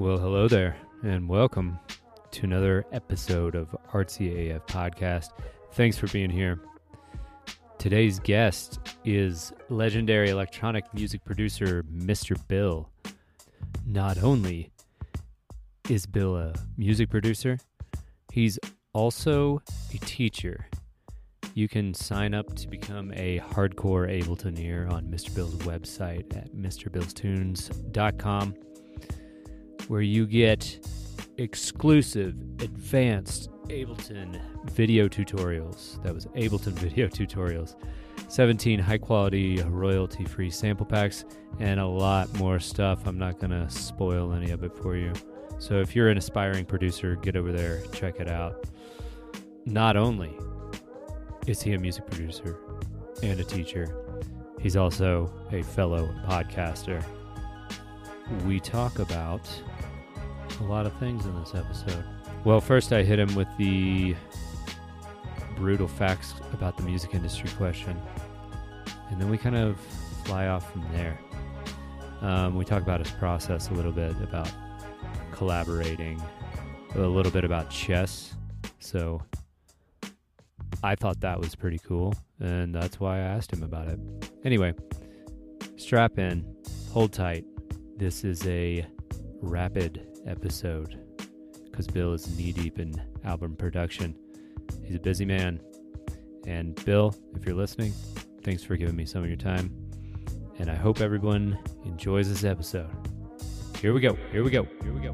Well, hello there, and welcome to another episode of Artsy AF Podcast. Thanks for being here. Today's guest is legendary electronic music producer Mr. Bill. Not only is Bill a music producer, he's also a teacher. You can sign up to become a hardcore Ableton Abletoneer on Mr. Bill's website at MrBillsTunes.com, where you get exclusive, advanced Ableton video tutorials. That was Ableton video tutorials. 17 high quality, royalty free sample packs, and a lot more stuff. I'm not going to spoil any of it for you. So if you're an aspiring producer, get over there, check it out. Not only is he a music producer and a teacher, he's also a fellow podcaster. We talk about a lot of things in this episode. Well, first I hit him with the brutal facts about the music industry question. And then we kind of fly off from there. Um, we talk about his process a little bit, about collaborating, a little bit about chess. So I thought that was pretty cool, and that's why I asked him about it. Anyway, strap in, hold tight. This is a rapid episode because Bill is knee deep in album production. He's a busy man. And Bill, if you're listening, thanks for giving me some of your time. And I hope everyone enjoys this episode. Here we go. Here we go. Here we go.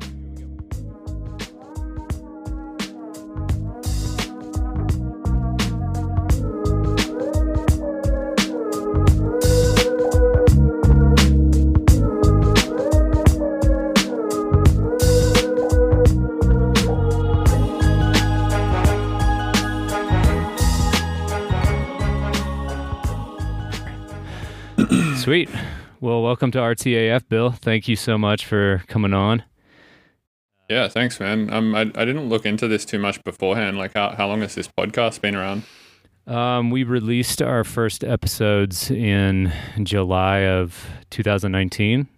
Welcome to RTAF, Bill. Thank you so much for coming on. Yeah, thanks, man. Um, I, I didn't look into this too much beforehand. Like, how, how long has this podcast been around? Um, we released our first episodes in July of 2019.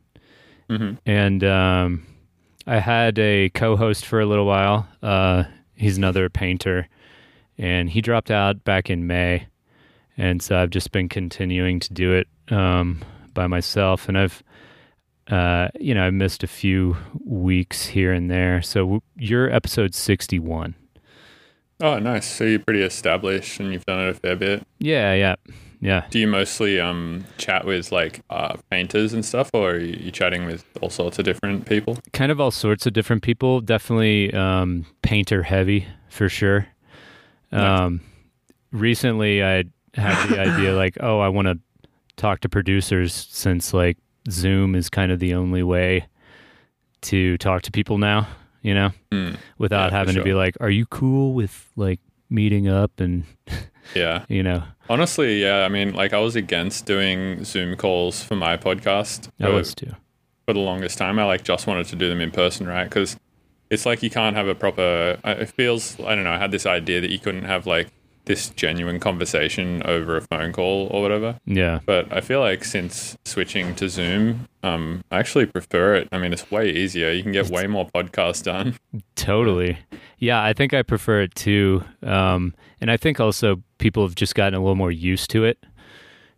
hmm And um, I had a co host for a little while. Uh, he's another painter, and he dropped out back in May. And so I've just been continuing to do it um, by myself. And I've, uh, you know, I missed a few weeks here and there. So w- you're episode 61. Oh, nice. So you're pretty established and you've done it a fair bit. Yeah, yeah, yeah. Do you mostly um chat with like uh, painters and stuff, or are you, you chatting with all sorts of different people? kind of all sorts of different people. Definitely um, painter heavy for sure. Nice. Um, recently, I had the idea like, oh, I want to talk to producers since like Zoom is kind of the only way to talk to people now. You know, Mm, without Yeah, having to be like, are you cool with like meeting up and yeah. you know, Honestly, yeah. I mean, like, I was against doing Zoom calls for my podcast. I was too. for the longest time. I like just wanted to do them in person, right? Because it's like you can't have a proper. It feels I don't know. I had this idea that you couldn't have like this genuine conversation over a phone call or whatever. Yeah, But I feel like since switching to Zoom, um, I actually prefer it. I mean, it's way easier. You can get way more podcasts done. Totally. Yeah, I think I prefer it too. Um, and I think also people have just gotten a little more used to it.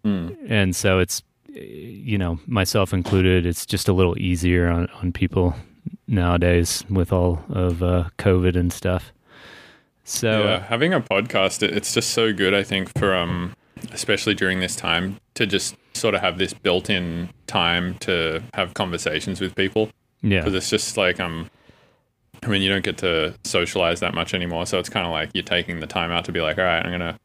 Mm. And so it's, you know, myself included, it's just a little easier on, on people nowadays with all of uh, COVID and stuff. So, yeah, having a podcast, it's just so good. I think for um, especially during this time, to just sort of have this built-in time to have conversations with people. yeah. because it's just like um I mean you don't get to socialize that much anymore so it's kind of like you're taking the time out to be like all right I'm gonna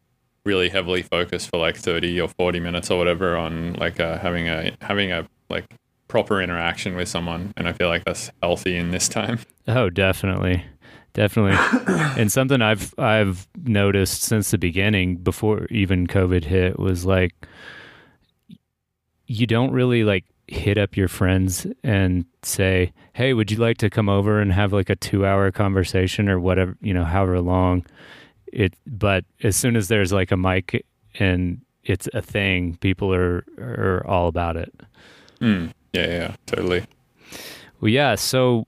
really heavily focus for like 30 or 40 minutes or whatever on like uh, having a having a like proper interaction with someone and I feel like that's healthy in this time Oh, definitely. Definitely. and something I've I've noticed since the beginning before even COVID hit was like you don't really like hit up your friends and say, "Hey, would you like to come over and have like a 2-hour conversation or whatever, you know, however long." It but as soon as there's like a mic and it's a thing, people are are all about it. Mm, yeah yeah totally Well, yeah. So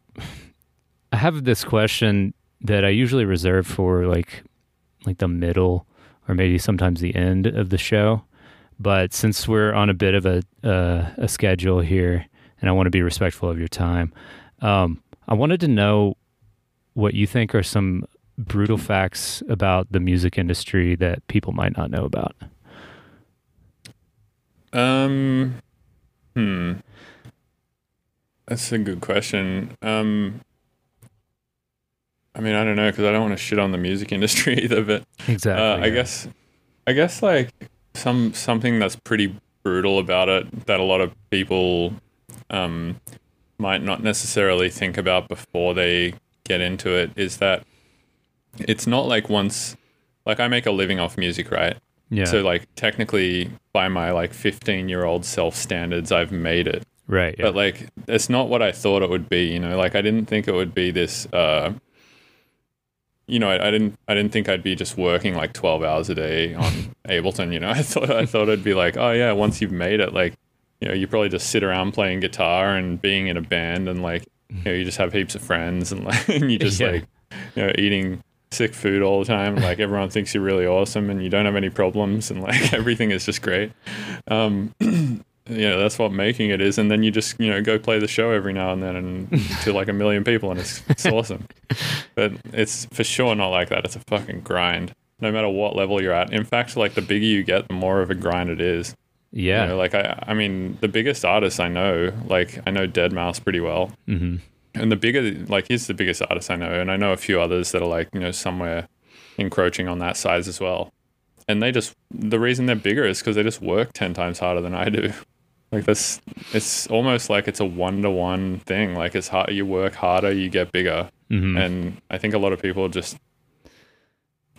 I have this question that I usually reserve for like like the middle or maybe sometimes the end of the show. But since we're on a bit of a uh, a schedule here, and I want to be respectful of your time, um, I wanted to know what you think are some brutal facts about the music industry that people might not know about. Um, hmm. That's a good question. Um, I mean, I don't know because I don't want to shit on the music industry either. But exactly, uh, I guess, I guess like some something that's pretty brutal about it that a lot of people um, might not necessarily think about before they get into it is that it's not like once like I make a living off music, right? Yeah. So like technically by my like 15 year old self standards, I've made it. Right. Yeah. But like it's not what I thought it would be, you know, like I didn't think it would be this uh you know, I, I, didn't I didn't think I'd be just working like 12 hours a day on Ableton, you know. I thought I thought I'd be like, oh yeah, once you've made it like you know, you probably just sit around playing guitar and being in a band and like you know, you just have heaps of friends and like and you just yeah. like you know, eating sick food all the time. Like everyone thinks you're really awesome and you don't have any problems and like everything is just great. Um, you know, that's what making it is. And then you just, you know, go play the show every now and then and to like a million people and it's, it's awesome. But it's for sure not like that. It's a fucking grind no matter what level you're at. In fact, like the bigger you get, the more of a grind it is. Yeah. You know, like I, I mean, the biggest artists I know, like I know Deadmau5 pretty well. Mm-hmm and the bigger like he's the biggest artist I know, and I know a few others that are like you know somewhere encroaching on that size as well. And they just the reason they're bigger is because they just work ten times harder than I do. Like this, it's almost like it's a one to one thing. Like it's hard. You work harder, you get bigger. Mm-hmm. And I think a lot of people just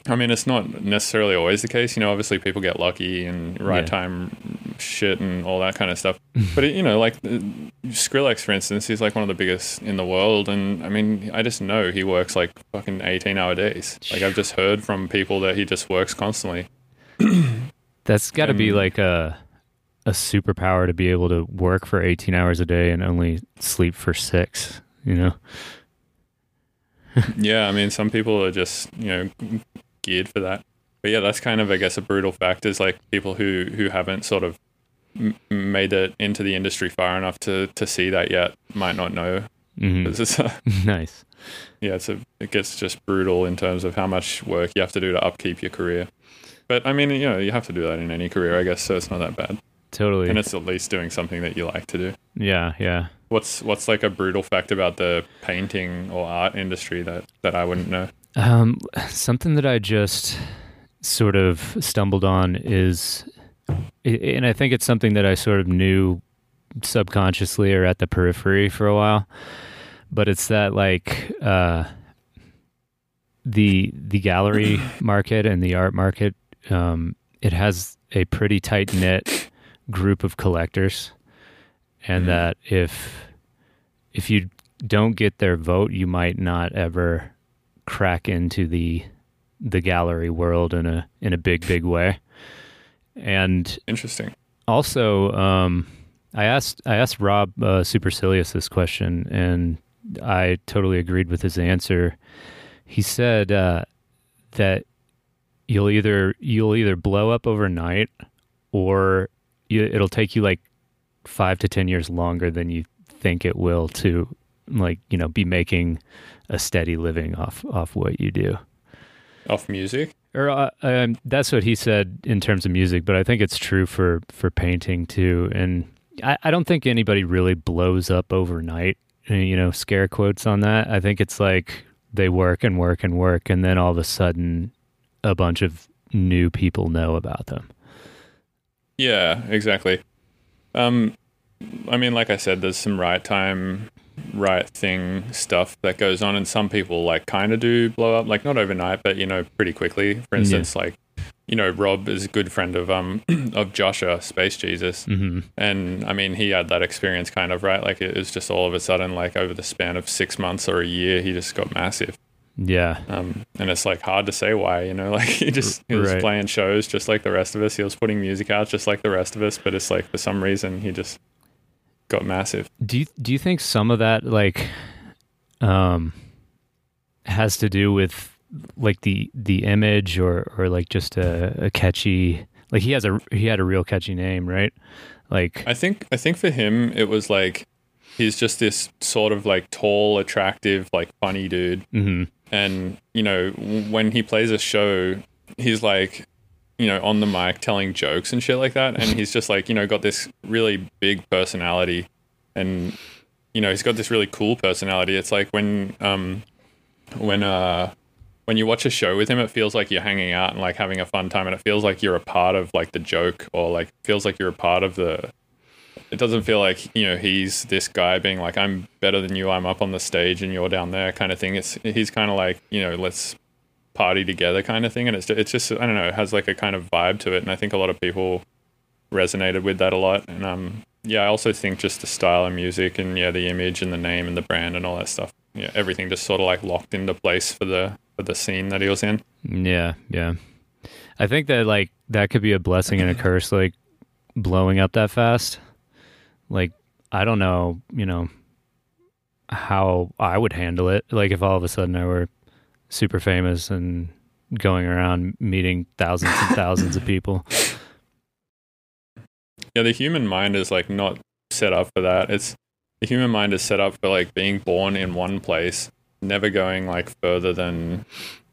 I mean, it's not necessarily always the case. You know, obviously people get lucky and right yeah. time shit and all that kind of stuff. but, it, you know, like uh, Skrillex, for instance, he's like one of the biggest in the world. And I mean, I just know he works like fucking 18 hour days. Like I've just heard from people that he just works constantly. That's got to be like a, a superpower to be able to work for 18 hours a day and only sleep for six, you know? yeah, I mean, some people are just, you know, geared for that. But yeah, that's kind of I guess a brutal fact is like people who who haven't sort of m- made it into the industry far enough to to see that yet might not know. Mm-hmm. nice. Yeah, it's a, it gets just brutal in terms of how much work you have to do to upkeep your career. But I mean, you know, you have to do that in any career, I guess. So it's not that bad. Totally. And it's at least doing something that you like to do. Yeah, yeah. What's what's like a brutal fact about the painting or art industry that that I wouldn't know? Um, something that I just sort of stumbled on is, and I think it's something that I sort of knew subconsciously or at the periphery for a while, but it's that like uh, the the gallery market and the art market, um, it has a pretty tight knit group of collectors, and mm-hmm. that if if you don't get their vote, you might not ever crack into the the gallery world in a in a big big way. And interesting. Also, um, I asked I asked Rob uh, Supercilious this question, and I totally agreed with his answer. He said uh, that you'll either you'll either blow up overnight, or you, it'll take you like five to ten years longer than you think it will to like you know be making a steady living off off what you do. Off music, or uh, um, that's what he said in terms of music, but I think it's true for for painting too. And I, I don't think anybody really blows up overnight. Uh, you know, scare quotes on that. I think it's like they work and work and work, and then all of a sudden, a bunch of new people know about them. Yeah, exactly. Um, I mean, like I said, there's some right time right thing stuff that goes on and some people like kind of do blow up like not overnight but you know pretty quickly for instance yeah. like you know rob is a good friend of um of joshua space jesus mm-hmm. and i mean he had that experience kind of right like it was just all of a sudden like over the span of six months or a year he just got massive yeah um and it's like hard to say why you know like he just he was right. playing shows just like the rest of us he was putting music out just like the rest of us but it's like for some reason he just got massive. Do you do you think some of that like um, has to do with like the the image or or like just a, a catchy like he has a he had a real catchy name, right? Like I think I think for him it was like he's just this sort of like tall, attractive, like funny dude. hmm And you know, when he plays a show, he's like, you know, on the mic telling jokes and shit like that. And he's just like, you know, got this really big personality, and you know, he's got this really cool personality. It's like when um when uh when you watch a show with him, it feels like you're hanging out and like having a fun time, and it feels like you're a part of like the joke, or like feels like you're a part of the. It doesn't feel like you know he's this guy being like I'm better than you, I'm up on the stage and you're down there kind of thing. It's he's kind of like you know let's party together kind of thing, and it's it's just I don't know it has like a kind of vibe to it, and I think a lot of people resonated with that a lot, and um yeah I also think just the style of music and yeah the image and the name and the brand and all that stuff, yeah everything just sort of like locked into place for the for the scene that he was in. Yeah, yeah. I think that like that could be a blessing and a curse, like blowing up that fast. Like I don't know, you know, how I would handle it. Like if all of a sudden I were super famous and going around meeting thousands and thousands of people. Yeah, the human mind is like not set up for that. It's the human mind is set up for like being born in one place, never going like further than,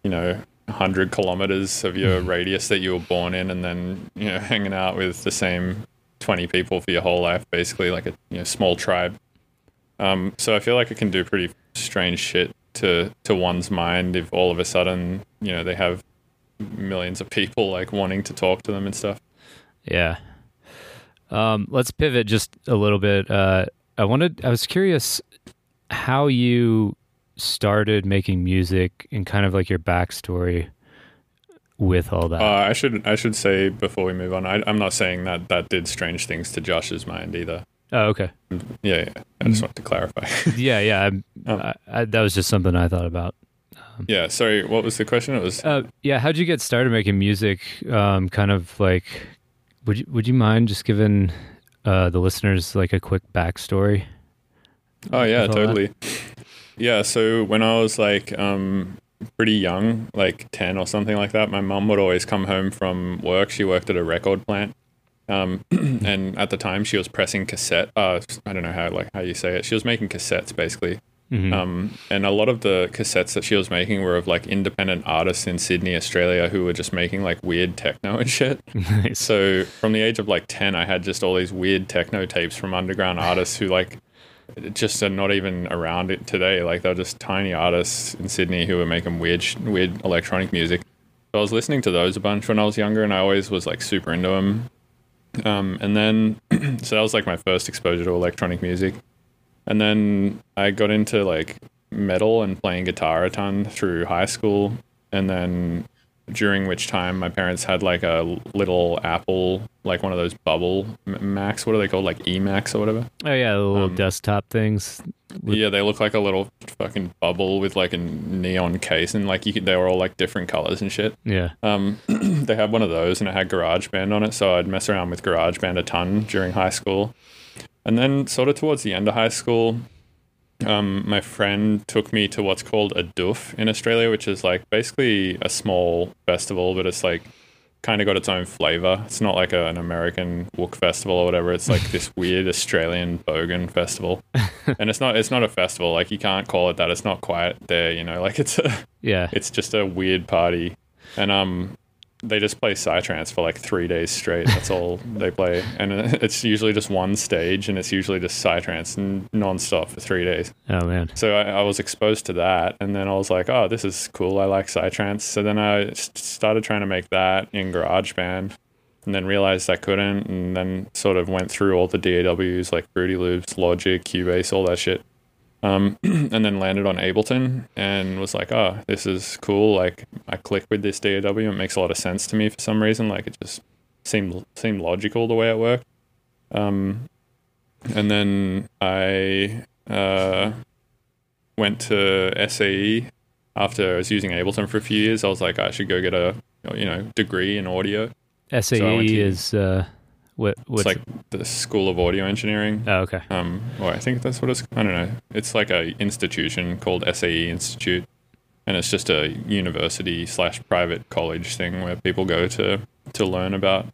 you know, 100 kilometers of your mm-hmm. radius that you were born in, and then, you know, hanging out with the same 20 people for your whole life, basically, like a you know, small tribe. Um, so I feel like it can do pretty strange shit to, to one's mind if all of a sudden, you know, they have millions of people like wanting to talk to them and stuff. Yeah. Um, let's pivot just a little bit. Uh, I wanted, I was curious how you started making music and kind of like your backstory with all that. Uh, I should I should say before we move on, I, I'm not saying that that did strange things to Josh's mind either. oh, okay. Yeah, yeah. I just wanted to clarify. Yeah, yeah. Oh. I, I, that was just something I thought about. yeah, sorry. What was the question? It was Uh, yeah, how'd you get started making music? Um, kind of like, would you would you mind just giving uh, the listeners like a quick backstory? Oh yeah, that? totally. Yeah, so when I was like um pretty young, like 10 or something like that, my mum would always come home from work. She worked at a record plant. Um and at the time she was pressing cassette uh I don't know how like how you say it. She was making cassettes basically. Mhm. Um, and a lot of the cassettes that she was making were of like independent artists in Sydney, Australia, who were just making like weird techno and shit. nice. So from the age of like 10, I had just all these weird techno tapes from underground artists who like just are not even around it today. Like they're just tiny artists in Sydney who were making weird, weird electronic music. So I was listening to those a bunch when I was younger, and I always was like super into them. Um, and then, so that was like my first exposure to electronic music. And then I got into like metal and playing guitar a ton through high school. And then during which time my parents had like a little Apple, like one of those bubble Macs. What are they called? Like iMacs or whatever. Oh yeah, the little Um, desktop things. Yeah, they look like a little fucking bubble with like a neon case, and like you could, they were all like different colors and shit. Yeah. Um, they had one of those, and it had GarageBand on it, so I'd mess around with GarageBand a ton during high school. And then, sort of towards the end of high school, um, my friend took me to what's called a doof in Australia, which is like basically a small festival, but it's like kind of got its own flavor. It's not like a, an American Wook festival or whatever. It's like this weird Australian bogan festival, and it's not it's not a festival. Like you can't call it that. It's not quite there. You know, like it's a Yeah. it's just a weird party, and um, they just play psytrance for like three days straight. That's all they play, and uh, it's usually just one stage, and it's usually just psytrance nonstop for three days. Oh man. So I, I was exposed to that, and then I was like, "Oh, this is cool. I like psytrance." So then I started trying to make that in GarageBand, and then realized I couldn't, and then sort of went through all the DAWs like Fruity Loops, Logic, Cubase, all that shit. Um, and then landed on Ableton and was like, "Oh, this is cool. Like, I click with this DAW. It makes a lot of sense to me for some reason. Like, it just seemed seemed logical the way it worked." Um, and then I uh, went to SAE after I was using Ableton for a few years. I was like, I should go get a you know degree in audio. SAE to- is uh, What? What's it's like the School of Audio Engineering. Oh, okay. Um, or I think that's what it's. I don't know. It's like a institution called SAE Institute, and it's just a university slash private college thing where people go to to learn about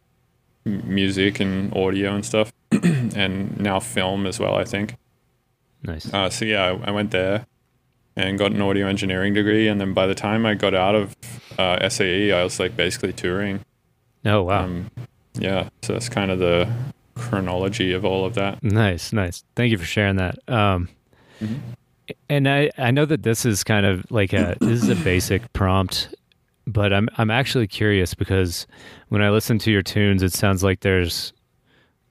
music and audio and stuff, and now film as well. I think. Nice. Uh, so yeah, I, I went there and got an audio engineering degree, and then by the time I got out of uh, SAE, I was like basically touring. oh wow. Um, yeah, so that's kind of the chronology of all of that. Nice, nice. Thank you for sharing that. Um, Mhm. and I, I know that this is kind of like a this is a basic prompt, but I'm I'm actually curious because when I listen to your tunes, it sounds like there's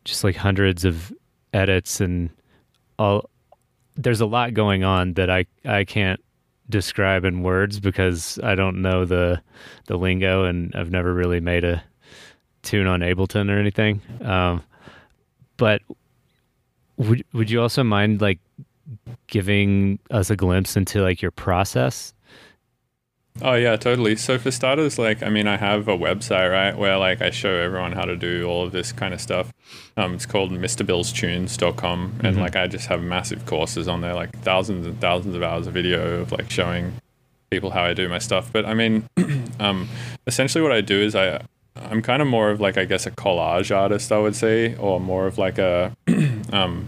just like hundreds of edits and all. There's a lot going on that I I can't describe in words because I don't know the the lingo and I've never really made a tune on Ableton or anything. Um, but would would you also mind like giving us a glimpse into like your process? Oh yeah, totally. So for starters, like I mean, I have a website right where like I show everyone how to do all of this kind of stuff. Um, it's called MrBillsTunes.com, and Mhm. like I just have massive courses on there, like thousands and thousands of hours of video of like showing people how I do my stuff. But I mean, um, essentially what I do is I I'm kind of more of like I guess a collage artist, I would say, or more of like a um,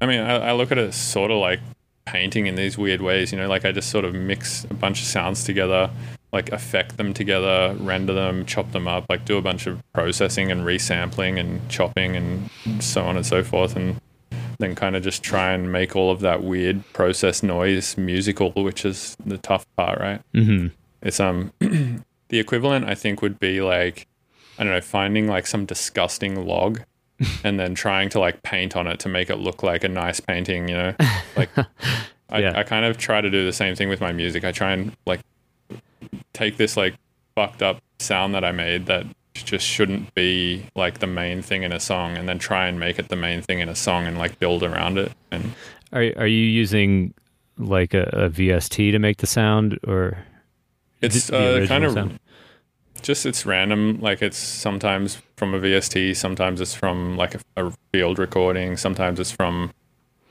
I mean, I, I look at it sort of like painting in these weird ways, you know, like I just sort of mix a bunch of sounds together, like affect them together, render them, chop them up, like do a bunch of processing and resampling and chopping and so on and so forth. And then kind of just try and make all of that weird process noise musical, which is the tough part, right? Mm-hmm. It's um the equivalent I think would be like I don't know, finding like some disgusting log and then trying to like paint on it to make it look like a nice painting, you know? Like I, Yeah. I kind of try to do the same thing with my music. I try and like take this like fucked up sound that I made that just shouldn't be like the main thing in a song and then try and make it the main thing in a song and like build around it and Are are you using like a, a VST to make the sound or it's uh, kind of sound? Just it's random like it's sometimes from a vst sometimes it's from like a, a field recording sometimes it's from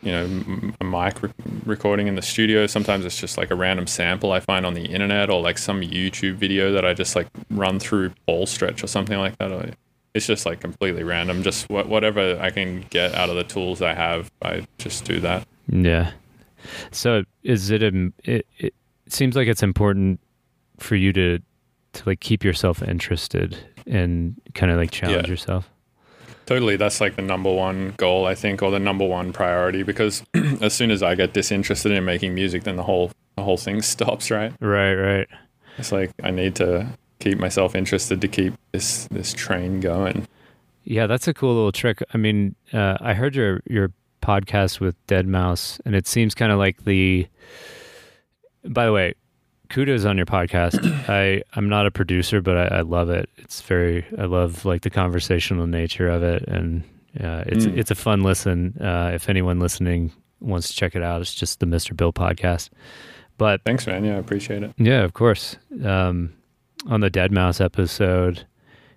you know a mic re- recording in the studio sometimes it's just like a random sample i find on the internet or like some youtube video that i just like run through Paulstretch or something like that it's just like completely random just wha- whatever i can get out of the tools i have i just do that Yeah. So is it a it, it seems like it's important for you to to like keep yourself interested and kind of like challenge Yeah. yourself. Totally, that's like the number one goal, I think, or the number one priority. Because as soon as I get disinterested in making music, then the whole the whole thing stops. Right? Right, right. It's like I need to keep myself interested to keep this this train going. Yeah, that's a cool little trick. I mean, uh, I heard your your podcast with Deadmau5, and it seems kind of like the. By the way, kudos on your podcast. I I'm not a producer, but I, I love it. It's very I love like the conversational nature of it, and uh, it's Mm. it's a fun listen. Uh, if anyone listening wants to check it out, it's just the Mr. Bill podcast. But Thanks, man. Yeah, I appreciate it. yeah, of course. Um, on the Deadmau5 episode,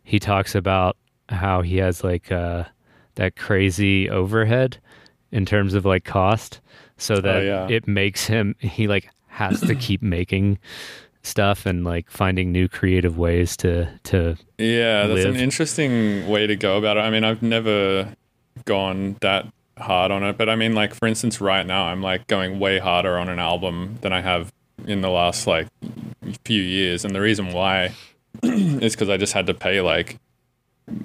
he talks about how he has like uh, that crazy overhead in terms of like cost, so that yeah. it makes him he like has to keep making stuff and like finding new creative ways to to Yeah, that's Live. an interesting way to go about it. I mean, I've never gone that hard on it, but I mean, like for instance, right now I'm like going way harder on an album than I have in the last like few years, and the reason why is because I just had to pay like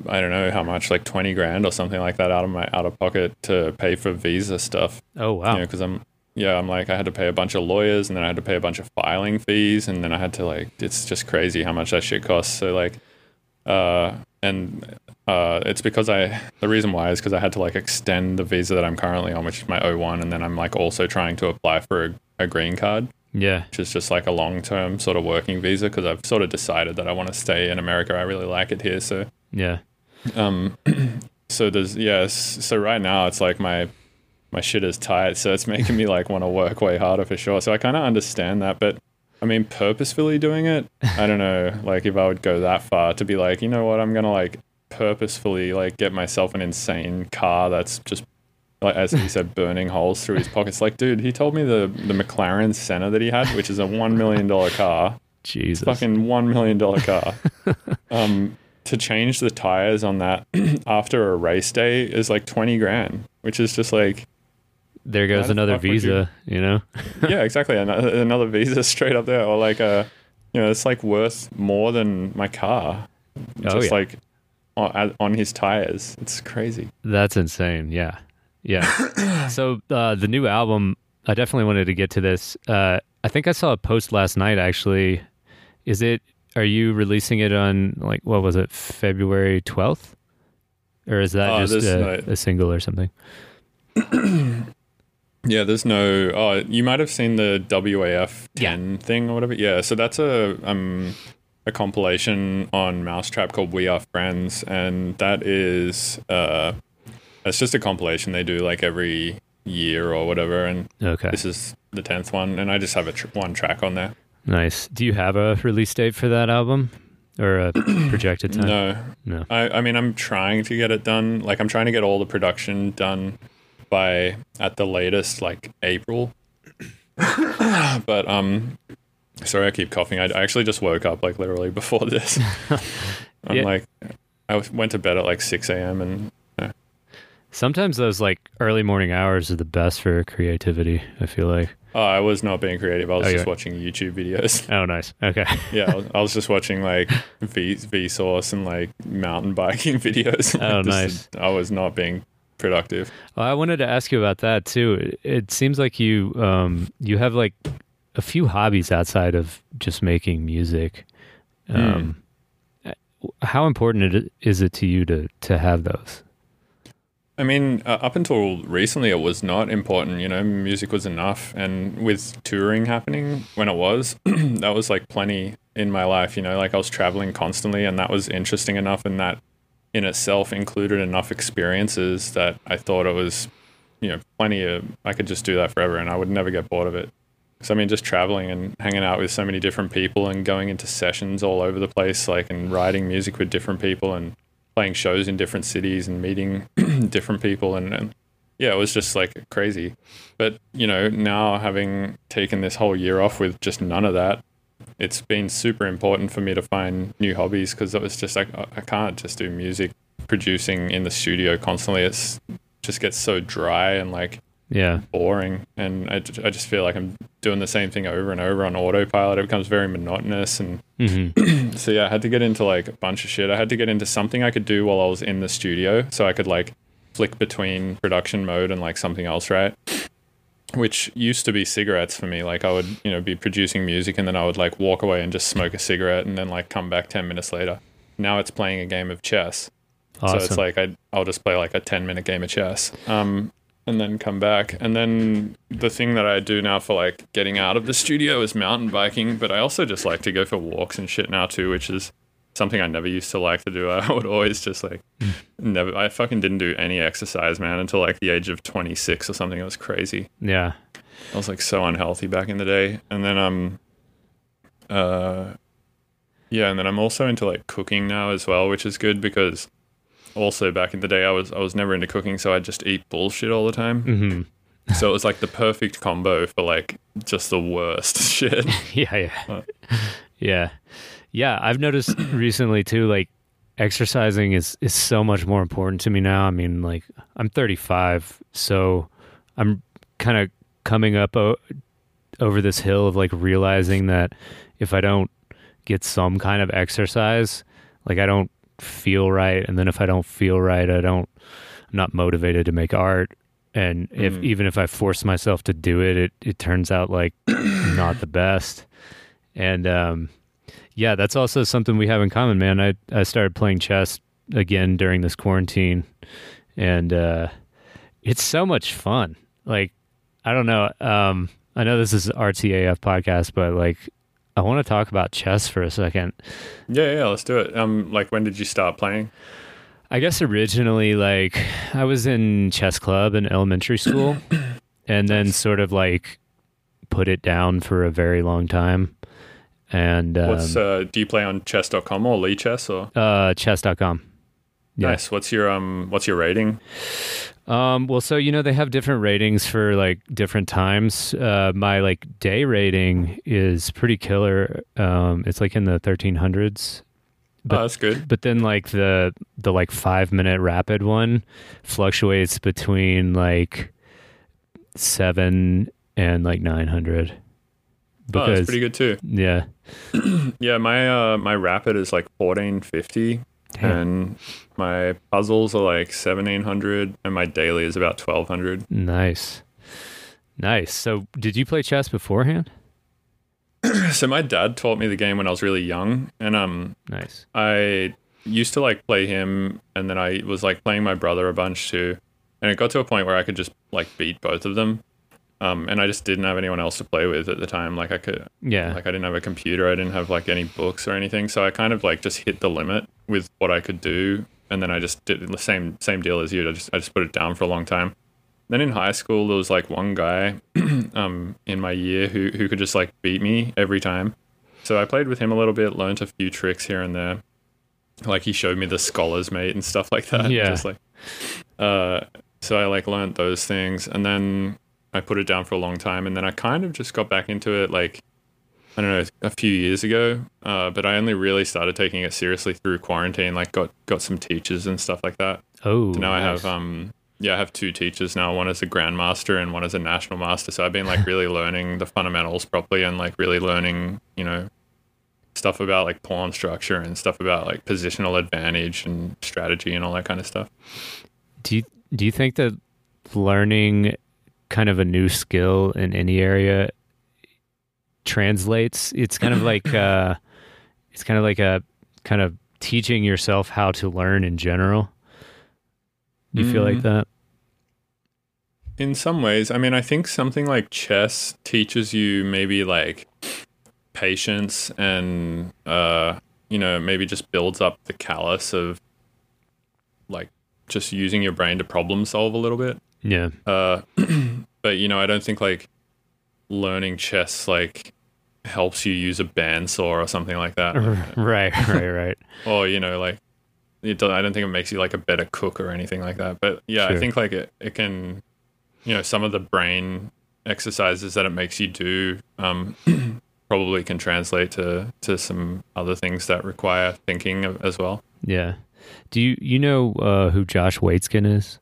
I don't know how much, like twenty grand or something like that out of my out of pocket to pay for visa stuff. oh wow You know, because I'm yeah, I'm like I had to pay a bunch of lawyers, and then I had to pay a bunch of filing fees, and then I had to like it's just crazy how much that shit costs. So like, uh, and uh, it's because I the reason why is because I had to like extend the visa that I'm currently on, which is my O1, and then I'm like also trying to apply for a, a green card, yeah which is just like a long term sort of working visa because I've sort of decided that I want to stay in America. I really like it here, so yeah um so there's yes so right now it's like my my shit is tight so it's making me like want to work way harder for sure so i kind of understand that but i mean purposefully doing it i don't know like if i would go that far to be like you know what i'm gonna like purposefully like get myself an insane car that's just like as he said, burning holes through his pockets. Like, dude, he told me the the McLaren Senna that he had, which is a one million dollar car, Jesus. fucking one million dollar car. um, to change the tires on that after a race day is like twenty grand, which is just like, there goes another would you- visa, you, know? yeah, exactly, another, another visa straight up there, or like a, you know, it's like worth more than my car, Oh, just yeah. like on, on his tires. It's crazy. That's insane. Yeah. Yeah. so uh, the new album, I definitely wanted to get to this. Uh, I think I saw a post last night actually. Is it, are you releasing it on like, what was it, February 12th? Or is that Oh, just a, a single or something? Yeah, there's no. Oh, you might have seen the WAF 10 thing or whatever. Yeah, so that's a um a compilation on mau5trap called We Are Friends, and that is uh, it's just a compilation they do like every year or whatever, and Okay. this is the tenth one, and I just have a tr- one track on there. Nice. Do you have a release date for that album or a projected time? No, No. I, I mean, I'm trying to get it done. Like, I'm trying to get all the production done by at the latest, like April. but um, sorry, I keep coughing. I, I actually just woke up like literally before this. I'm Yeah. like, I went to bed at like 6 a.m. and Sometimes those like early morning hours are the best for creativity, I feel like. oh, I was not being creative. I was Oh, just watching YouTube videos. Oh, nice. Okay. yeah, I was, I was just watching like V Vsauce and like mountain biking videos. Oh, Just- nice. I was not being productive. I wanted to ask you about that too. It, seems like you um, you have like a few hobbies outside of just making music. Um, How important is it to you to to have those? I mean, uh, up until recently, it was not important. You know, music was enough, and with touring happening when it was, that was like plenty in my life. You know, like I was traveling constantly, and that was interesting enough, and that in itself included enough experiences that I thought it was, you know, plenty of. I could just do that forever, and I would never get bored of it. So I mean, just traveling and hanging out with so many different people, and going into sessions all over the place, like and writing music with different people, and playing shows in different cities and meeting different people and, and yeah it was just like crazy but you know now having taken this whole year off with just none of that it's been super important for me to find new hobbies because it was just like I- can't just do music producing in the studio constantly it's just gets so dry and like Yeah. boring and I, I just feel like i'm doing the same thing over and over on autopilot it becomes very monotonous and hmm so yeah, I had to get into like a bunch of shit. I had to get into something I could do while I was in the studio, so I could like flick between production mode and like something else, right? Which used to be cigarettes for me. Like I would, you know, be producing music and then I would like walk away and just smoke a cigarette and then like come back ten minutes later. Now it's playing a game of chess. Awesome. So it's like I I'll just play like a 10 minute game of chess. Um and then come back. And then the thing that I do now for like getting out of the studio is mountain biking, but I also just like to go for walks and shit now too, which is something I never used to like to do. I would always just like never I fucking didn't do any exercise, man, until like the age of 26 or something. It was crazy. yeah. I was like so unhealthy back in the day. And then um uh yeah, and then I'm also into like cooking now as well, which is good because also back in the day I was I was never into cooking, so I just eat bullshit all the time. hmm so it was like the perfect combo for like just the worst shit. Yeah. Yeah. Uh. yeah. Yeah. I've noticed recently too, like exercising is is so much more important to me now. I mean, like I'm 35, so I'm kind of coming up o- over this hill of like realizing that if I don't get some kind of exercise, like I don't feel right, and then if I don't feel right, I don't I'm not motivated to make art. And if Mm. even if I force myself to do it, it it turns out like not the best. And um yeah, that's also something we have in common, man. I I started playing chess again during this quarantine and uh it's so much fun. Like I don't know, um I know this is RTAF podcast, but like I want to talk about chess for a second. yeah, yeah, let's do it. Um like when did you start playing? I guess originally, like, I was in chess club in elementary school and then sort of like put it down for a very long time. And um, What's uh do you play on chess.com or Lichess or uh, chess.com. Yeah. Nice. What's your um what's your rating? Um, well, so you know they have different ratings for like different times. Uh, my like day rating is pretty killer. Um, it's like in the thirteen hundreds. But- oh, that's good. But then like the the like five minute rapid one fluctuates between like seven and like nine hundred. oh, that's pretty good too. yeah, Yeah, my uh my rapid is like fourteen fifty and my puzzles are like seventeen hundred and my daily is about twelve hundred. nice, nice. So did you play chess beforehand? so my dad taught me the game when I was really young and um Nice. I used to like play him and then I was like playing my brother a bunch too. And it got to a point where I could just like beat both of them. Um, and I just didn't have anyone else to play with at the time. Like I could Yeah. like I didn't have a computer, I didn't have like any books or anything. So I kind of like just hit the limit with what I could do and then I just did the same same deal as you. I just I just put it down for a long time. Then in high school there was like one guy um in my year who who could just like beat me every time. So I played with him a little bit, learned a few tricks here and there. Like he showed me the scholars mate and stuff like that. Yeah. Just like uh so I like learned those things and then I put it down for a long time and then I kind of just got back into it like I don't know a few years ago. Uh, but I only really started taking it seriously through quarantine. Like got got some teachers and stuff like that. Oh, So now I have um yeah I have two teachers now. One is a grandmaster and one is a national master. So I've been like really learning the fundamentals properly and like really learning you know stuff about like pawn structure and stuff about like positional advantage and strategy and all that kind of stuff. Do you do you think that learning kind of a new skill in any area translates? It's kind of like uh, it's kind of like a kind of teaching yourself how to learn in general. Do you feel like Mhm. that? In some ways, I mean, I think something like chess teaches you maybe like patience and, uh, you know, maybe just builds up the callus of like just using your brain to problem solve a little bit. Yeah. Uh, but, you know, I don't think like learning chess like helps you use a bandsaw or something like that. right. Right. Right. or you know like it does, i don't think it makes you like a better cook or anything like that but yeah i think like it, it can you know some of the brain exercises that it makes you do um, probably can translate to to some other things that require thinking as well Yeah. Do you you know uh, who Josh Waitzkin is?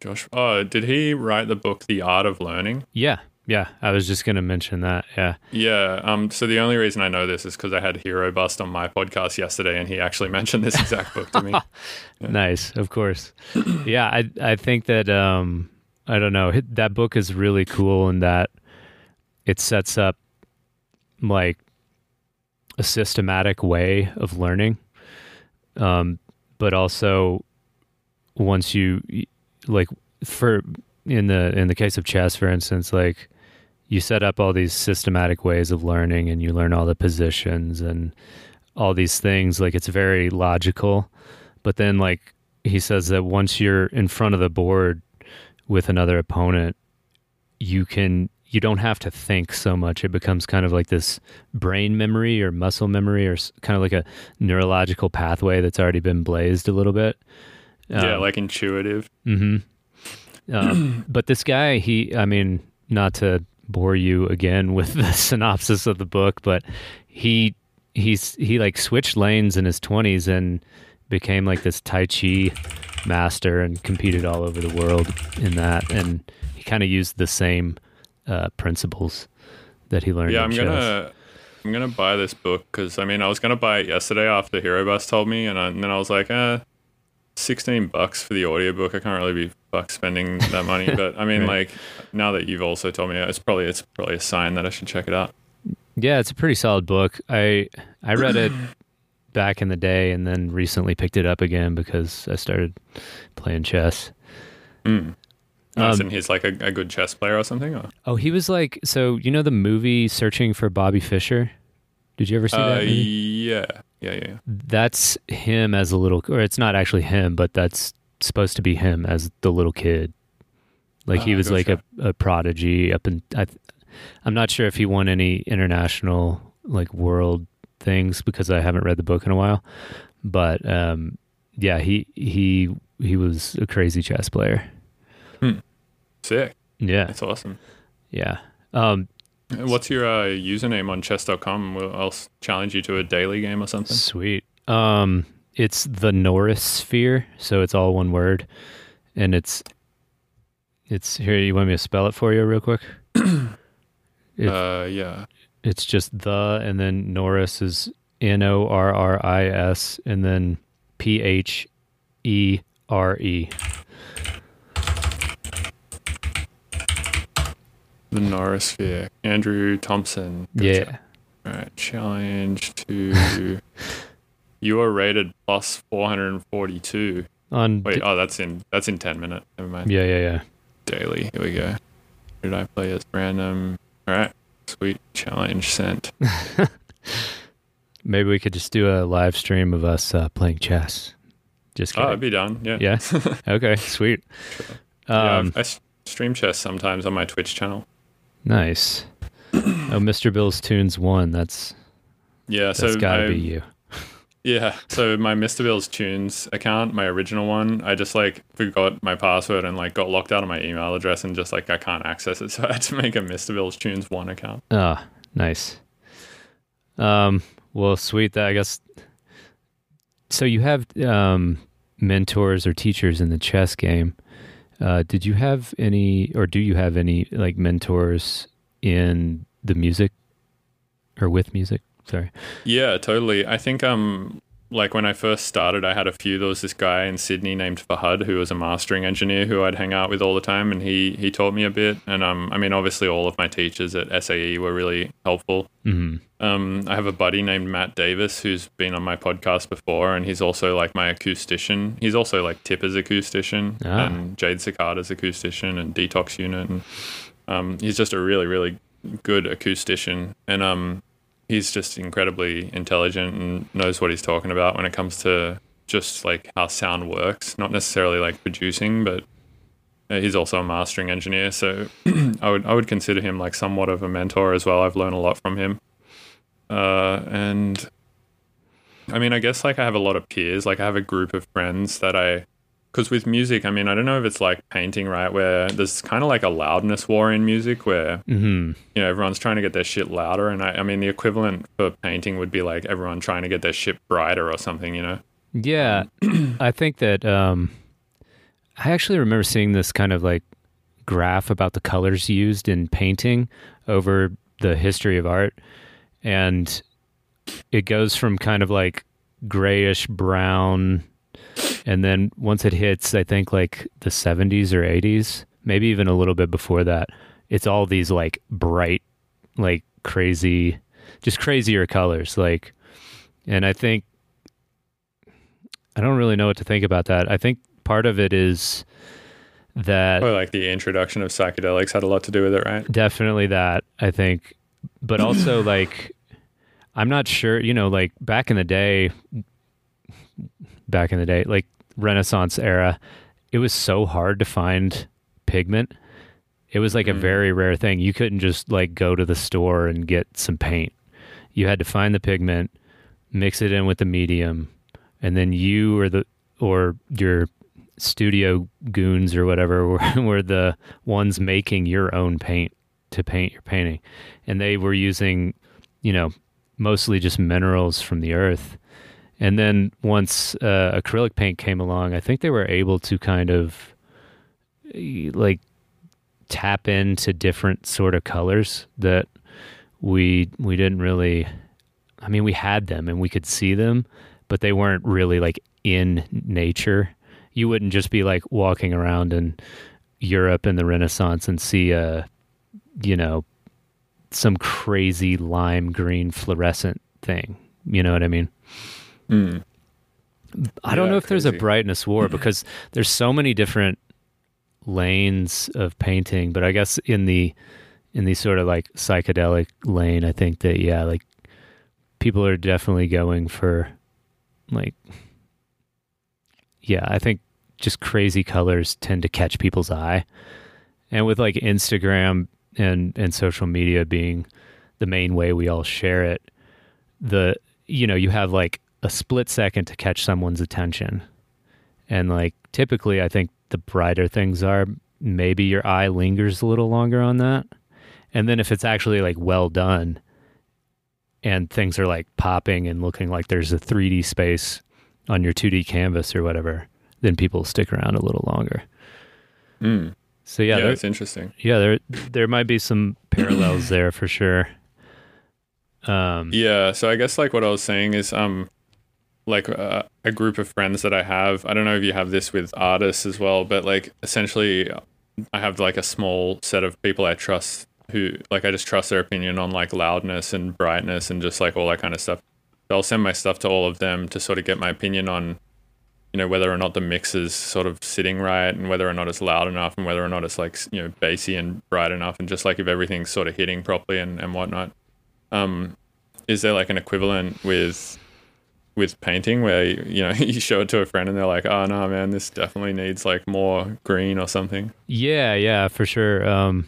Josh oh did he write the book the art of learning Yeah. Yeah. I was just gonna mention that. Yeah. yeah um so the only reason i know this is because i had hero bust on my podcast yesterday and he actually mentioned this exact book to me Yeah. Nice, of course. yeah, I I think that um I don't know, that book is really cool in that it sets up like a systematic way of learning. Um but also once you like for in the in the case of chess for instance like you set up all these systematic ways of learning and you learn all the positions and all these things like it's very logical. But then like he says that once you're in front of the board with another opponent you can you don't have to think so much. It becomes kind of like this brain memory or muscle memory or kind of like a neurological pathway that's already been blazed a little bit yeah Um, like intuitive hmm Um, but this guy, he, I mean, not to bore you again with the synopsis of the book, but he, he's, he like switched lanes in his 20s and became like this Tai Chi master and competed all over the world in that. And he kind of used the same uh, principles that he learned yeah i'm chess. gonna i'm gonna buy this book because i mean i was gonna buy it yesterday after hero bus told me and, I, and then i was like eh 16 bucks for the audiobook i can't really be fuck spending that money but i mean Right. like now that you've also told me it's probably it's probably a sign that i should check it out Yeah, it's a pretty solid book. I I read it back in the day and then recently picked it up again because I started playing chess. mm. Nice, Um, and he's like a, a good chess player or something or? Oh, he was like so you know the movie Searching for Bobby Fischer? Did you ever see Uh, that movie? yeah yeah yeah yeah. That's him as a little or it's not actually him, but that's supposed to be him as the little kid. Like he Ah, was like a, a prodigy up in I I'm not sure if he won any international like world things because I haven't read the book in a while. But um yeah, he he he was a crazy chess player. Sick. Yeah, That's awesome. yeah. Um, What's your uh, username on chess.com? We'll, I'll challenge you to a daily game or something. Sweet. Um, it's the Norris sphere, so it's all one word, and it's it's here. You want me to spell it for you real quick? If- Uh, yeah. It's just the, and then Norris is N O R R I S, and then P H E R E. The Norrisphere. Andrew Thompson. Gotcha. Yeah. All right. Challenge to. you are rated plus 442. On Wait, d- oh, that's in that's in 10 minutes. Never mind. yeah, yeah, yeah. Daily. Here we go. Who did I play as random? All right. Sweet. Challenge sent. Maybe we could just do a live stream of us uh, playing chess. Just Oh, kidding. I'd be done. Yeah. yeah. Okay. Sweet. Yeah, Um, I s- stream chess sometimes on my Twitch channel. Nice. oh, Mr. Bill's Tunes one. That's Yeah, that's so gotta I, be you. Yeah, so my Mr. Bill's Tunes account, my original one, I just like forgot my password and like got locked out of my email address and just like I can't access it, so I had to make a Mr. Bill's Tunes one account. Ah, nice. Um. Well, sweet. That I guess. So you have um mentors or teachers in the chess game. Uh, did you have any, or do you have any like mentors in the music, or with music? Sorry. Yeah, totally. I think um like when I first started, I had a few. There was this guy in Sydney named Fahad who was a mastering engineer who I'd hang out with all the time, and he he taught me a bit. And um, I mean, obviously, all of my teachers at SAE were really helpful. hmm Um, I have a buddy named Matt Davis who's been on my podcast before, and he's also like my acoustician. He's also like Tipper's acoustician Ah. and Jade Cicada's acoustician and Detox Unit, and um, he's just a really, really good acoustician. And um, he's just incredibly intelligent and knows what he's talking about when it comes to just like how sound works. Not necessarily like producing, but uh, he's also a mastering engineer. So I would I would consider him like somewhat of a mentor as well. I've learned a lot from him. Uh, and I mean, I guess like I have a lot of peers. Like I have a group of friends that I, because with music, I mean, I don't know if it's like painting, right? Where there's kind of like a loudness war in music where, hmm you know, everyone's trying to get their shit louder. And I, I mean, the equivalent for painting would be like everyone trying to get their shit brighter or something, you know? Yeah, I think that um, I actually remember seeing this kind of like graph about the colors used in painting over the history of art, and it goes from kind of like grayish brown, and then once it hits, I think like the 70s or 80s, maybe even a little bit before that, it's all these like bright, like crazy, just crazier colors, like, and I think I don't really know what to think about that. I think part of it is that Or like the introduction of psychedelics had a lot to do with it, right? definitely that, I think, but also like I'm not sure, you know, like back in the day back in the day, like Renaissance era, it was so hard to find pigment. It was like a Mm. very rare thing. You couldn't just like go to the store and get some paint. You had to find the pigment, mix it in with the medium, and then you or the or your studio goons or whatever were, were the ones making your own paint to paint your painting. And they were using, you know, mostly just minerals from the earth. And then once uh, acrylic paint came along, I think they were able to kind of like tap into different sort of colors that we we didn't really I mean we had them and we could see them, but they weren't really like in nature. You wouldn't just be like walking around in Europe in the Renaissance and see a you know some crazy lime green fluorescent thing. You know what I mean? Mm. I don't Yeah, know if there's a brightness war because there's so many different lanes of painting, but I guess in the in the sort of like psychedelic lane, I think that yeah, like people are definitely going for like yeah, I think just crazy colors tend to catch people's eye. And with like Instagram and and social media being the main way we all share it, the you know, you have like a split second to catch someone's attention And like typically, I think the brighter things are, maybe your eye lingers a little longer on that. And then if it's actually like well done and things are like popping and looking like there's a 3D space on your 2D canvas or whatever, then people stick around a little longer. Mm. So yeah, Yeah, there, it's interesting. yeah, there there might be some parallels there for sure. Um, Yeah, so I guess like what I was saying is um like uh, a group of friends that I have. I don't know if you have this with artists as well, but like essentially I have like a small set of people I trust who like I just trust their opinion on like loudness and brightness and just like all that kind of stuff. So I'll send my stuff to all of them to sort of get my opinion on you know whether or not the mix is sort of sitting right and whether or not it's loud enough and whether or not it's like you know bassy and bright enough and just like if everything's sort of hitting properly and, and whatnot um is there like an equivalent with with painting where you know you show it to a friend and they're like oh no man this definitely needs like more green or something Yeah, yeah, for sure. Um,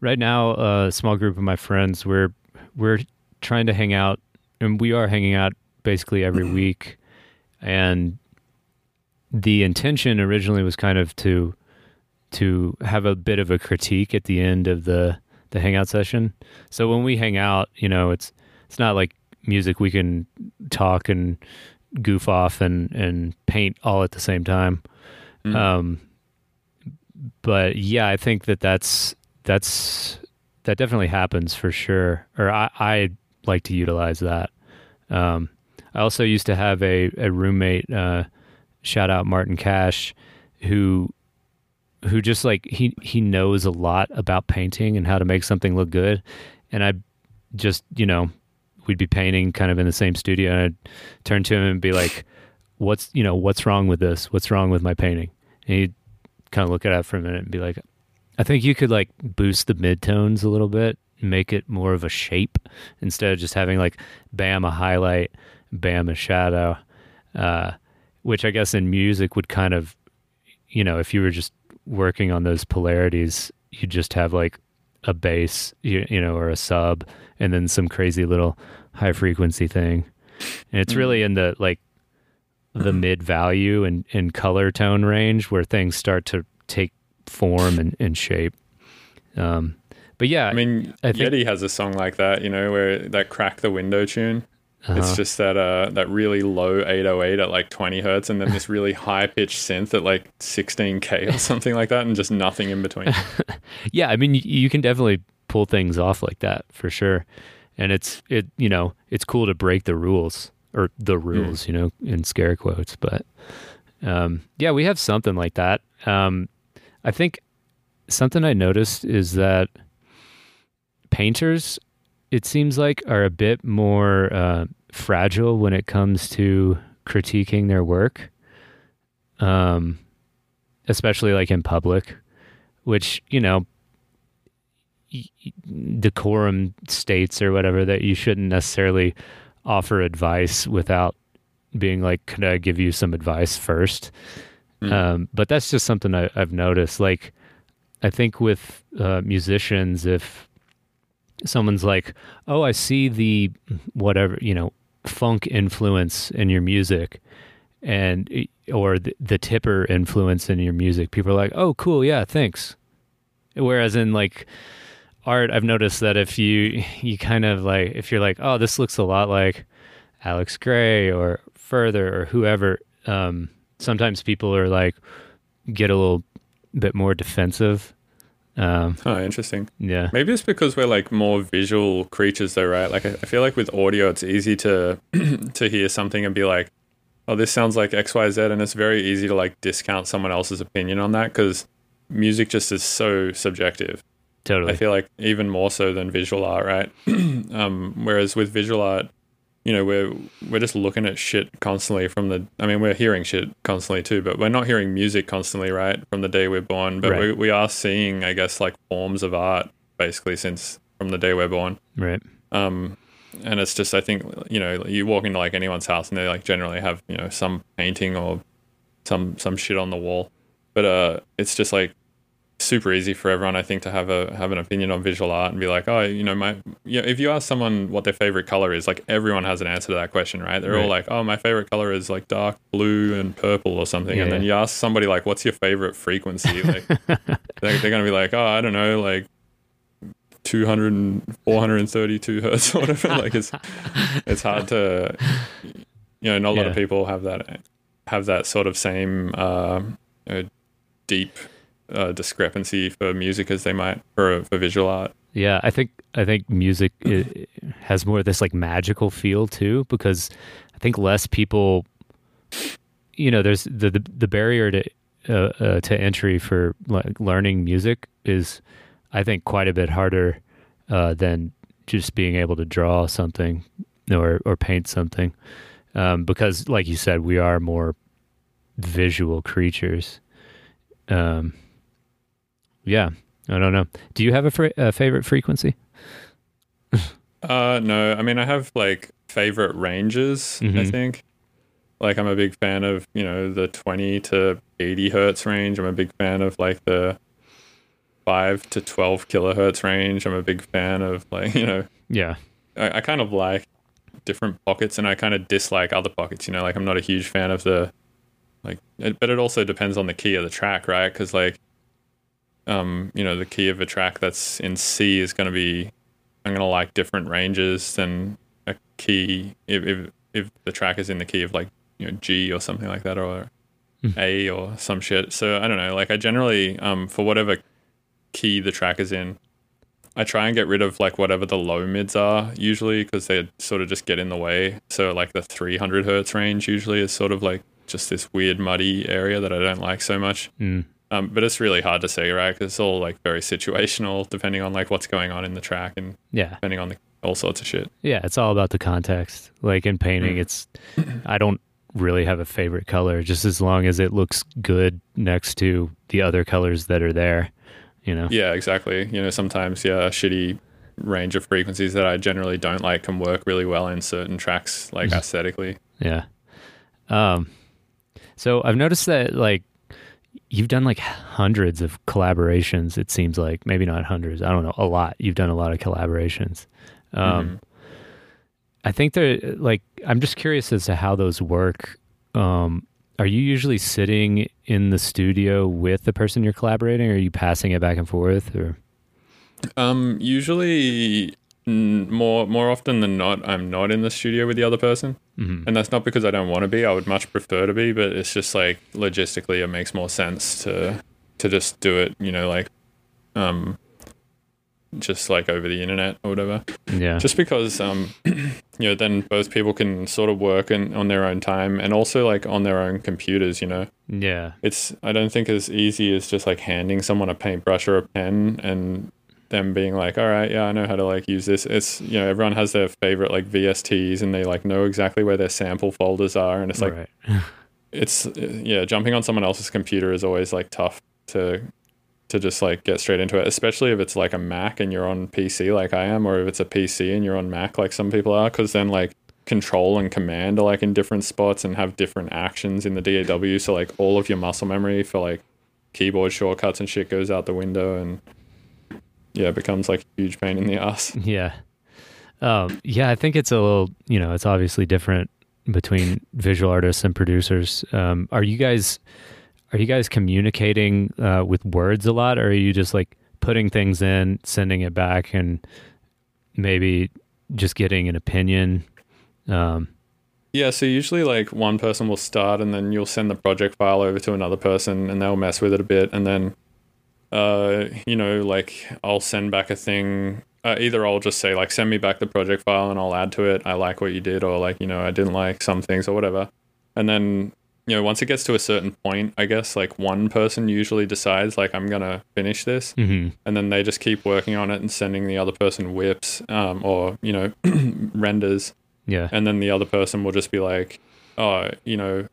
right now, a small group of my friends we're we're trying to hang out, and we are hanging out basically every week. And the intention originally was kind of to to have a bit of a critique at the end of the the hangout session. So when we hang out, you know, it's it's not like music we can talk and goof off and and paint all at the same time. Mm. Um, but yeah, I think that that's that's that definitely happens for sure. Or I, I like to utilize that. Um, I also used to have a a roommate. Uh, shout out Martin Cash, who who just like he he knows a lot about painting and how to make something look good. And I just you know we'd be painting kind of in the same studio, and I'd turn to him and be like, "What's you know what's wrong with this? What's wrong with my painting?" And he'd kind of look at it for a minute and be like, I think you could like boost the midtones a little bit, make it more of a shape instead of just having like bam a highlight, bam a shadow, uh, which I guess in music would kind of, you know, if you were just working on those polarities, you'd just have like a bass, you, you know, or a sub, and then some crazy little high frequency thing, and it's really in the like the mid value and, and color tone range where things start to take form and, and shape. Um, but yeah, i mean I think- Yheti has a song like that you know where that crack the window tune uh-huh. It's just that uh that really low 808 at like 20 hertz, and then this really high pitched synth at like 16k or something like that, and just nothing in between. yeah, I mean, you, you can definitely pull things off like that for sure. And it's, it, you know, it's cool to break the rules or the rules, you know, in scare quotes. But um, yeah, we have something like that. Um, I think something I noticed is that painters, it seems like, are a bit more uh, fragile when it comes to critiquing their work, um, especially like in public, which, you know, decorum states or whatever that you shouldn't necessarily offer advice without being like, could I give you some advice first? Mm. Um, but that's just something I, I've noticed. Like, I think with uh, musicians, if someone's like, "Oh, I see the whatever you know funk influence in your music," and or the, the tipper influence in your music, people are like, "Oh, cool, yeah, thanks." Whereas in like art, I've noticed that if you you kind of like if you're like, "Oh, this looks a lot like Alex Grey or Further or whoever," um, sometimes people are like get a little bit more defensive. Um, Oh, interesting. yeah, Maybe it's because we're like more visual creatures, though, right? Like I I feel like with audio, it's easy to to hear something and be like, "Oh, this sounds like X, Y, Z, and it's very easy to like discount someone else's opinion on that because music just is so subjective. Totally. I feel like even more so than visual art, right? um, whereas with visual art, you know, we're we're just looking at shit constantly from the. I mean, we're hearing shit constantly too, but we're not hearing music constantly, right? From the day we're born, but Right. we we are seeing, I guess, like forms of art basically since from the day we're born. right. Um, and it's just, I think, you know, you walk into like anyone's house and they like generally have, you know, some painting or some some shit on the wall, but uh, it's just like super easy for everyone, I think, to have a have an opinion on visual art and be like, oh, you know, my you know, if you ask someone what their favorite color is, like everyone has an answer to that question, right? They're all like, oh, my favorite color is like dark blue and purple or something, and then you ask somebody like, what's your favorite frequency? Like, they're, they're gonna be like, oh, I don't know, like 200 432 hertz or whatever. like it's it's hard to, you know, not a lot of people have that have that sort of same uh, uh, deep uh, discrepancy for music as they might for for visual art. Yeah, I think I think music has more of this like magical feel too, because I think less people, you know, there's the the, the barrier to uh, uh, to entry for like learning music is, I think, quite a bit harder uh, than just being able to draw something or or paint something, um, because like you said, we are more visual creatures. Um, yeah, I don't know. Do you have a, fr- a favorite frequency? Uh, no, I mean I have like favorite ranges. I Mhm. think. Like I'm a big fan of you know the 20 to 80 hertz range. I'm a big fan of like the five to 12 kilohertz range. I'm a big fan of like you know Yeah, I, I kind of like different pockets and I kind of dislike other pockets. You know, like I'm not a huge fan of the like, it, but it also depends on the key of the track, right? Because like, um, you know, the key of a track that's in C is going to be, I'm going to like different ranges than a key if, if if the track is in the key of like you know G or something like that or Hmm. A or some shit. So I don't know. Like I generally um for whatever key the track is in. I try and get rid of like whatever the low mids are usually because they sort of just get in the way. So like the 300 hertz range usually is sort of like just this weird muddy area that I don't like so much. mm, Um, but it's really hard to say, right? 'Cause it's all like very situational depending on like what's going on in the track and yeah, depending on the, all sorts of shit. yeah. It's all about the context. Like in painting, Mm. it's I don't really have a favorite color, just as long as it looks good next to the other colors that are there. You know. Yeah, exactly. You know, sometimes yeah, a shitty range of frequencies that I generally don't like can work really well in certain tracks, like aesthetically. Yeah. Um so I've noticed that like you've done like hundreds of collaborations it seems like. Maybe not hundreds I don't know a lot. You've done a lot of collaborations. Um Mhm. I think they're like I'm just curious as to how those work. Um are you usually sitting in the studio with the person you're collaborating or are you passing it back and forth or? Um, usually, more more often than not, I'm not in the studio with the other person, Mhm. and that's not because I don't want to be. I would much prefer to be, but it's just like logistically, it makes more sense to to just do it. You know, like, um, just like over the internet or whatever. yeah Just because, um, you know, then both people can sort of work in, on their own time and also like on their own computers. You know, yeah it's I don't think as easy as just like handing someone a paintbrush or a pen and them being like, all right, yeah, I know how to like use this. It's you know everyone has their favorite like VSTs and they like know exactly where their sample folders are and it's like right it's uh, yeah jumping on someone else's computer is always like tough to to just like get straight into it especially if it's like a mac and you're on pc like i am or if it's a pc and you're on mac like some people are because then like control and command are like in different spots and have different actions in the daw so like all of your muscle memory for like keyboard shortcuts and shit goes out the window and yeah it becomes like a huge pain in the ass Yeah. Um, yeah, I think it's a little, you know, it's obviously different between visual artists and producers. Um, are you guys, are you guys communicating uh, with words a lot, or are you just like putting things in, sending it back, and maybe just getting an opinion? Um, Yeah, so usually like one person will start and then you'll send the project file over to another person and they'll mess with it a bit and then uh you know like I'll send back a thing uh, either I'll just say like send me back the project file and I'll add to it I like what you did or like you know I didn't like some things or whatever. And then you know once it gets to a certain point, I guess like one person usually decides like I'm going to finish this mhm. and then they just keep working on it and sending the other person WIPs um or you know renders Yeah. and then the other person will just be like, oh, you know,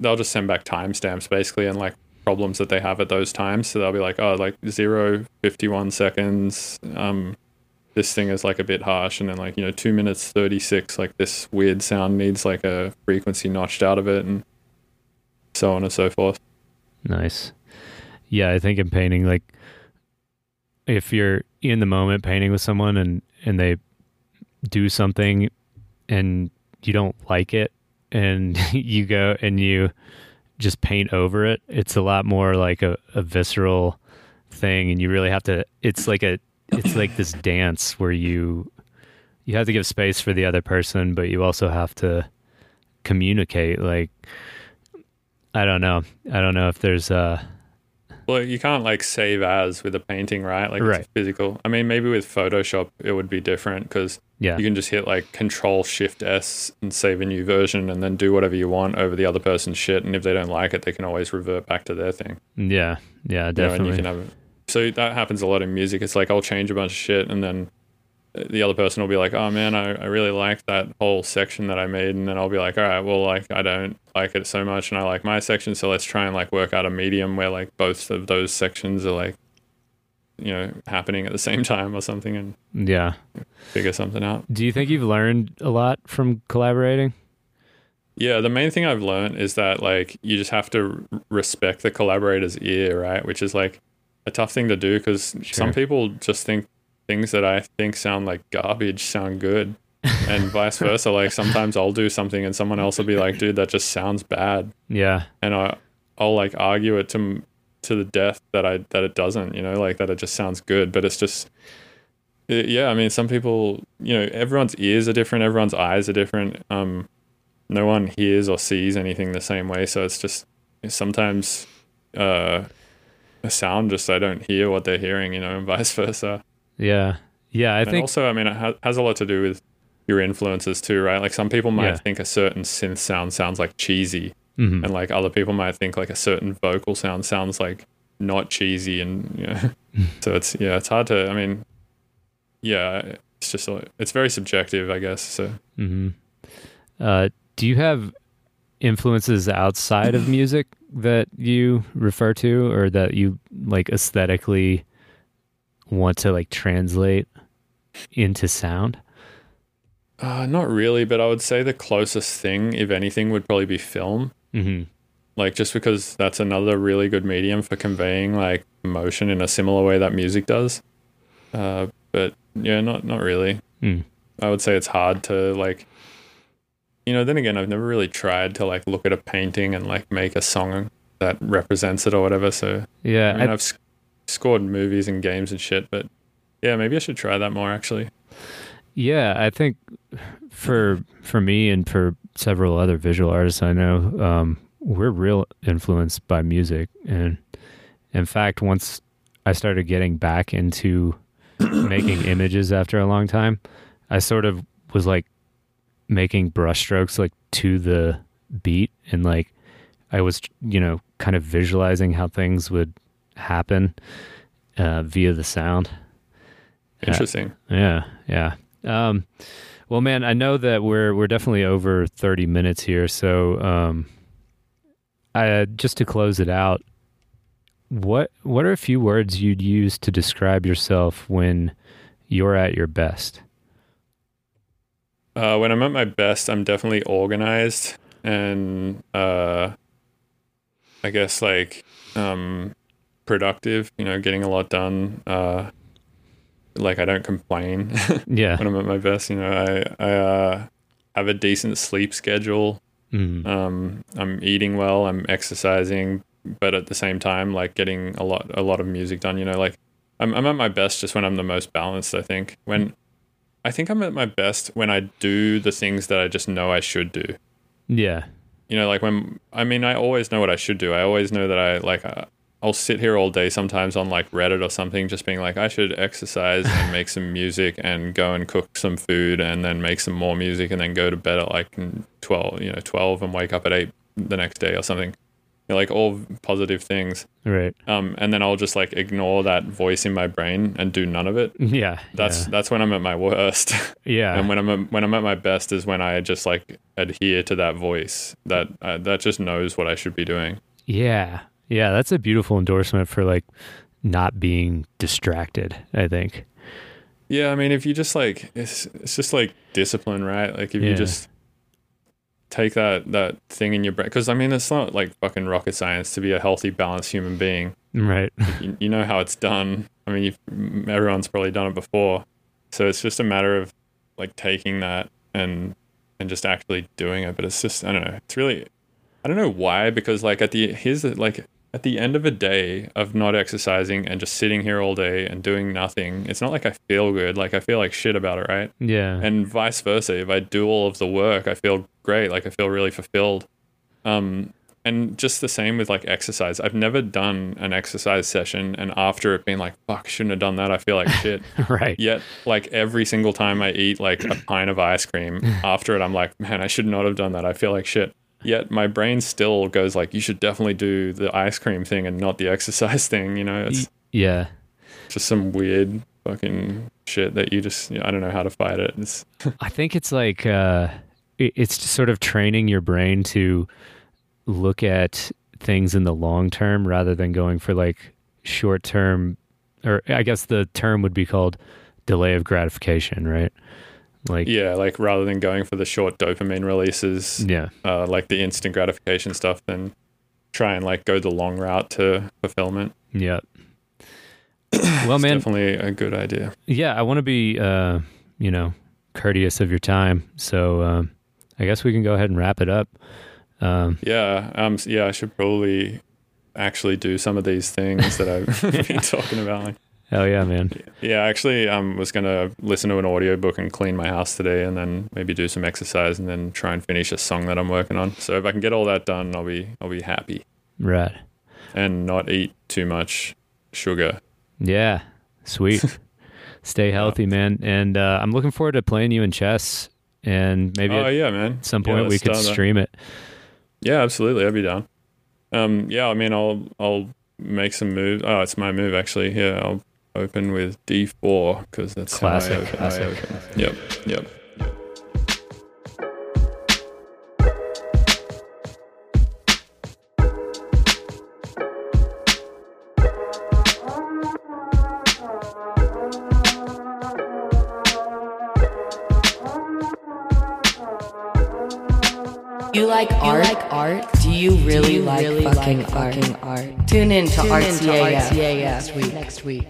they'll just send back timestamps basically and like problems that they have at those times. So they'll be like, oh, like zero, 51 seconds. Um, this thing is like a bit harsh. And then like, you know, two minutes, 36, like this weird sound needs like a frequency notched out of it and so on and so forth. Nice. yeah, I think in painting, like if you're in the moment painting with someone and and they do something and you don't like it and you go and you just paint over it, it's a lot more like a, a visceral thing and you really have to it's like a it's like this dance where you you have to give space for the other person, but you also have to communicate. Like, I don't know. I don't know if there's uh Well, you can't like save as with a painting, right? Like Right. it's physical. I mean, maybe with Photoshop it would be different because yeah you can just hit like Control Shift S and save a new version, and then do whatever you want over the other person's shit. And if they don't like it, they can always revert back to their thing. yeah yeah You know, definitely and you can have. So that happens a lot in music. It's like I'll change a bunch of shit, and then the other person will be like, "Oh man, I, I really like that whole section that I made," and then I'll be like, "All right, well, like I don't like it so much, and I like my section, so let's try and like work out a medium where like both of those sections are like, you know, happening at the same time or something, and yeah. figure something out." Do you think you've learned a lot from collaborating? Yeah, the main thing I've learned is that like you just have to r- respect the collaborator's ear, right? Which is like a tough thing to do because Sure. some people just think things that I think sound like garbage sound good, and vice versa. Like sometimes I'll do something and someone else will be like, "Dude, that just sounds bad," Yeah and I I'll like argue it to to the death that I that it doesn't, you know, like that it just sounds good, but it's just. it- yeah, I mean, some people, you know, everyone's ears are different, everyone's eyes are different. Um, no one hears or sees anything the same way, so it's just sometimes uh, a sound just I don't hear what they're hearing, you know, and vice versa. Yeah yeah. I and think also, I mean, it has a lot to do with your influences too, right? Like some people might Yeah. think a certain synth sound sounds like cheesy, mhm. and like other people might think like a certain vocal sound sounds like not cheesy, and you know, so it's yeah, it's hard to. I mean, yeah, it's just it's very subjective, I guess. So hmm Uh, do you have influences outside of music that you refer to, or that you like aesthetically want to like translate into sound? uh, not really, but I would say the closest thing, if anything, would probably be film. hmm like just because that's another really good medium for conveying like emotion in a similar way that music does uh, but yeah not not really Mm. i would say it's hard to like you know then again i've never really tried to like look at a painting and like make a song that represents it or whatever so Yeah, i mean i've scored movies and games and shit but yeah maybe i should try that more actually. Yeah, I think for for me and for several other visual artists I know, um, we're real influenced by music, and in fact, once I started getting back into making images after a long time, I sort of was like making brushstrokes like to the beat, and like I was, you know, kind of visualizing how things would happen uh, via the sound. Uh, interesting yeah, yeah. Um, well, man, I know that we're we're definitely over thirty minutes here, so um, I just to close it out. What what are a few words you'd use to describe yourself when you're at your best? Uh, when I'm at my best, I'm definitely organized and uh, I guess like um, productive. You know, getting a lot done. Uh, like I don't complain Yeah. when I'm at my best. You know, I I uh, have a decent sleep schedule. Mhm. Um, I'm eating well. I'm exercising, but at the same time, like getting a lot a lot of music done. You know, like I'm I'm at my best just when I'm the most balanced. I think when I think I'm at my best when I do the things that I just know I should do. Yeah. You know, like when I mean, I always know what I should do. I always know that I like. Uh, I'll sit here all day sometimes on like Reddit or something, just being like, I should exercise and make some music and go and cook some food and then make some more music and then go to bed at like twelve, you know, twelve and wake up at eight the next day or something. You know, like all positive things. Right. Um, and then I'll just like ignore that voice in my brain and do none of it. Yeah. That's that's when I'm at my worst. yeah. and when I'm at, when I'm at my best is when I just like adhere to that voice that uh, that just knows what I should be doing. Yeah. Yeah, that's a beautiful endorsement for like not being distracted, I think. Yeah, I mean, if you just like, it's it's just like discipline, right? Like if Yeah. you just, take that that thing in your brain because I mean it's not like fucking rocket science to be a healthy, balanced human being. Right. you, you know how it's done. I mean, you've, everyone's probably done it before, so it's just a matter of like taking that and and just actually doing it. But it's just I don't know. It's really I don't know why because like at the here's the, like at the end of a day of not exercising and just sitting here all day and doing nothing, it's not like I feel good. Like I feel like shit about it, right? Yeah. And vice versa. If I do all of the work, I feel great. Like I feel really fulfilled. Um, and just the same with like exercise. I've never done an exercise session and after it being like, fuck, shouldn't have done that. I feel like shit. right. Yet, like every single time I eat like a pint of ice cream, after it, I'm like, man, I should not have done that. I feel like shit. Yet my brain still goes like, you should definitely do the ice cream thing and not the exercise thing. You know, it's Yeah. just some weird fucking shit that you just, I don't know how to fight it. It's, I think it's like uh, it's just sort of training your brain to look at things in the long term rather than going for like short term, or I guess the term would be called delay of gratification, right? Like, yeah, like rather than going for the short dopamine releases, yeah, uh, like the instant gratification stuff, then try and like go the long route to fulfillment. yeah. well, man, definitely a good idea. yeah, I want to be, uh, you know, courteous of your time. So um, I guess we can go ahead and wrap it up. Um, Yeah, um, yeah, I should probably actually do some of these things that I've been talking about. Like, hell yeah, man. yeah, I actually um, was gonna listen to an audiobook and clean my house today, and then maybe do some exercise, and then try and finish a song that I'm working on. So if I can get all that done, I'll be I'll be happy Right. and not eat too much sugar. Yeah, sweet. Stay healthy, man. And uh, I'm looking forward to playing you in chess. And maybe oh at yeah, man. some Yeah, point we could start that. stream it. Yeah, absolutely. I'd be down. Um, yeah, I mean, I'll I'll make some moves. Oh, it's my move actually. Yeah, I'll open with D4 because that's how I Classic, open- I classic. open. Yep, yep. You like art? like art? Do you really Do you like really fucking like art? fucking art? Tune in to Tune in to RCAF RCAF next week.